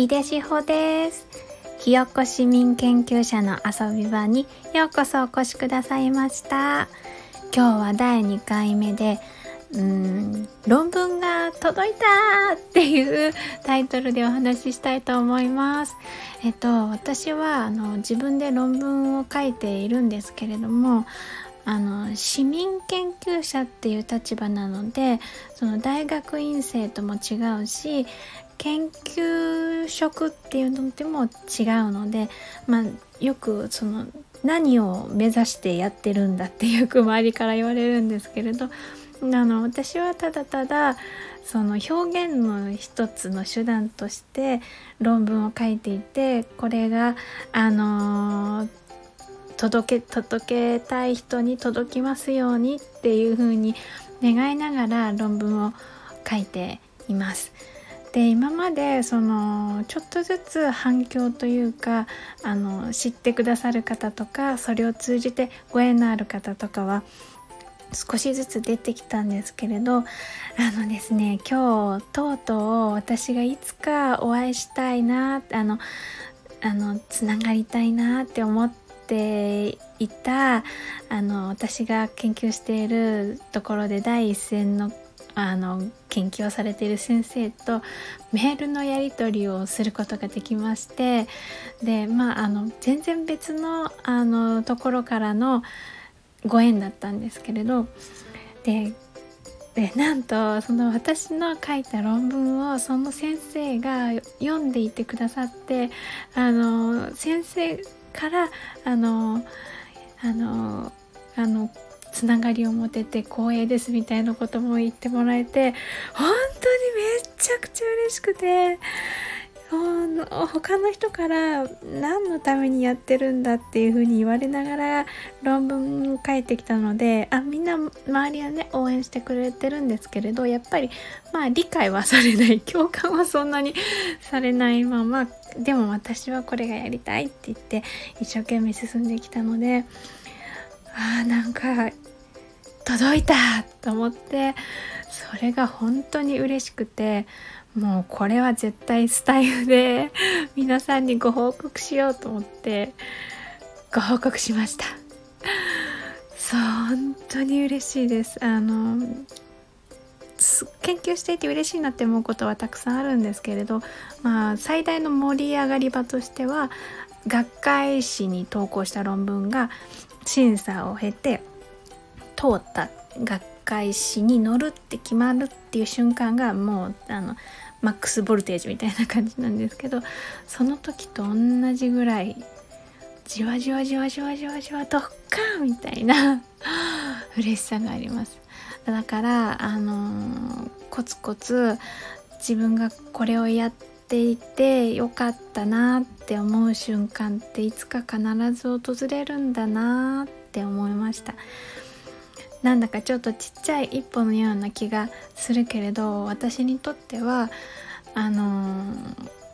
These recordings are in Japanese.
井出志保です。ひよこ市民研究者の遊び場にようこそお越しくださいました。今日は第2回目でうーん論文が届いたっていうタイトルでお話ししたいと思います。えっと私はあの自分で論文を書いているんですけれどもあの市民研究者っていう立場なのでその大学院生とも違うし研究職っていうのでも違うので、まあ、よくその何を目指してやってるんだってよく周りから言われるんですけれどあの私はただただその表現の一つの手段として論文を書いていてこれがあの届け届けたい人に届きますようにっていうふうに願いながら論文を書いています。で今までそのちょっとずつ反響というかあの知ってくださる方とかそれを通じてご縁のある方とかは少しずつ出てきたんですけれどあのですね今日とうとう私がいつかお会いしたいなあのあのつながりたいなって思っていたあの私が研究しているところで第一線のあの研究をされている先生とメールのやり取りをすることができましてでまああの全然別のあのところからのご縁だったんですけれどででなんとその私の書いた論文をその先生が読んでいてくださってあの先生からあのあのあのつながりを持てて光栄ですみたいなことも言ってもらえて本当にめちゃくちゃ嬉しくて他の人から何のためにやってるんだっていうふうに言われながら論文を書いてきたのであみんな周りはね応援してくれてるんですけれどやっぱりまあ理解はされない。共感はそんなに されないままでも私はこれがやりたいって言って一生懸命進んできたのであーなんか届いたと思ってそれが本当に嬉しくてもうこれは絶対スタイルで皆さんにご報告しようと思ってご報告しました。そう本当に嬉しいです。あの研究していて嬉しいなって思うことはたくさんあるんですけれど、まあ、最大の盛り上がり場としては学会誌に投稿した論文が審査を経て通った学会誌に乗るって決まるっていう瞬間がもうあのマックスボルテージみたいな感じなんですけどその時と同じぐらいじわじわじわじわじわじわドッカンみたいな嬉しさがありますだからあのー、コツコツ自分がこれをやっていてよかったなって思う瞬間っていつか必ず訪れるんだなって思いましたなんだかちょっとちっちゃい一歩のような気がするけれど私にとってはあの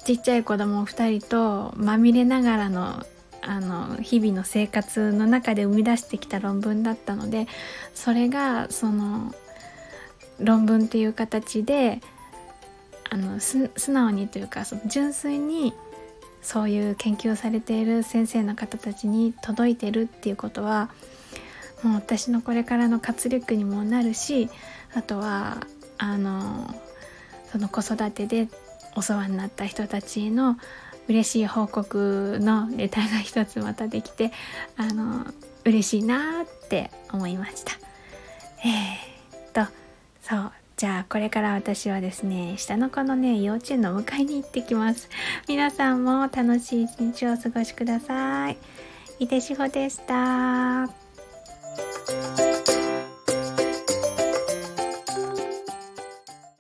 ちっちゃい子供2人とまみれながらのあの日々の生活の中で生み出してきた論文だったのでそれがその論文っていう形であの素直にというかその純粋にそういう研究をされている先生の方たちに届いてるっていうことはもう私のこれからの活力にもなるしあとはあのその子育てでお世話になった人たちへの嬉しい報告のネタが一つまたできてあの嬉しいなって思いました。えー、っとそう。じゃあこれから私はですね下の子のね幼稚園の迎えに行ってきます。皆さんも楽しい一日をお過ごしください。井出志保でした。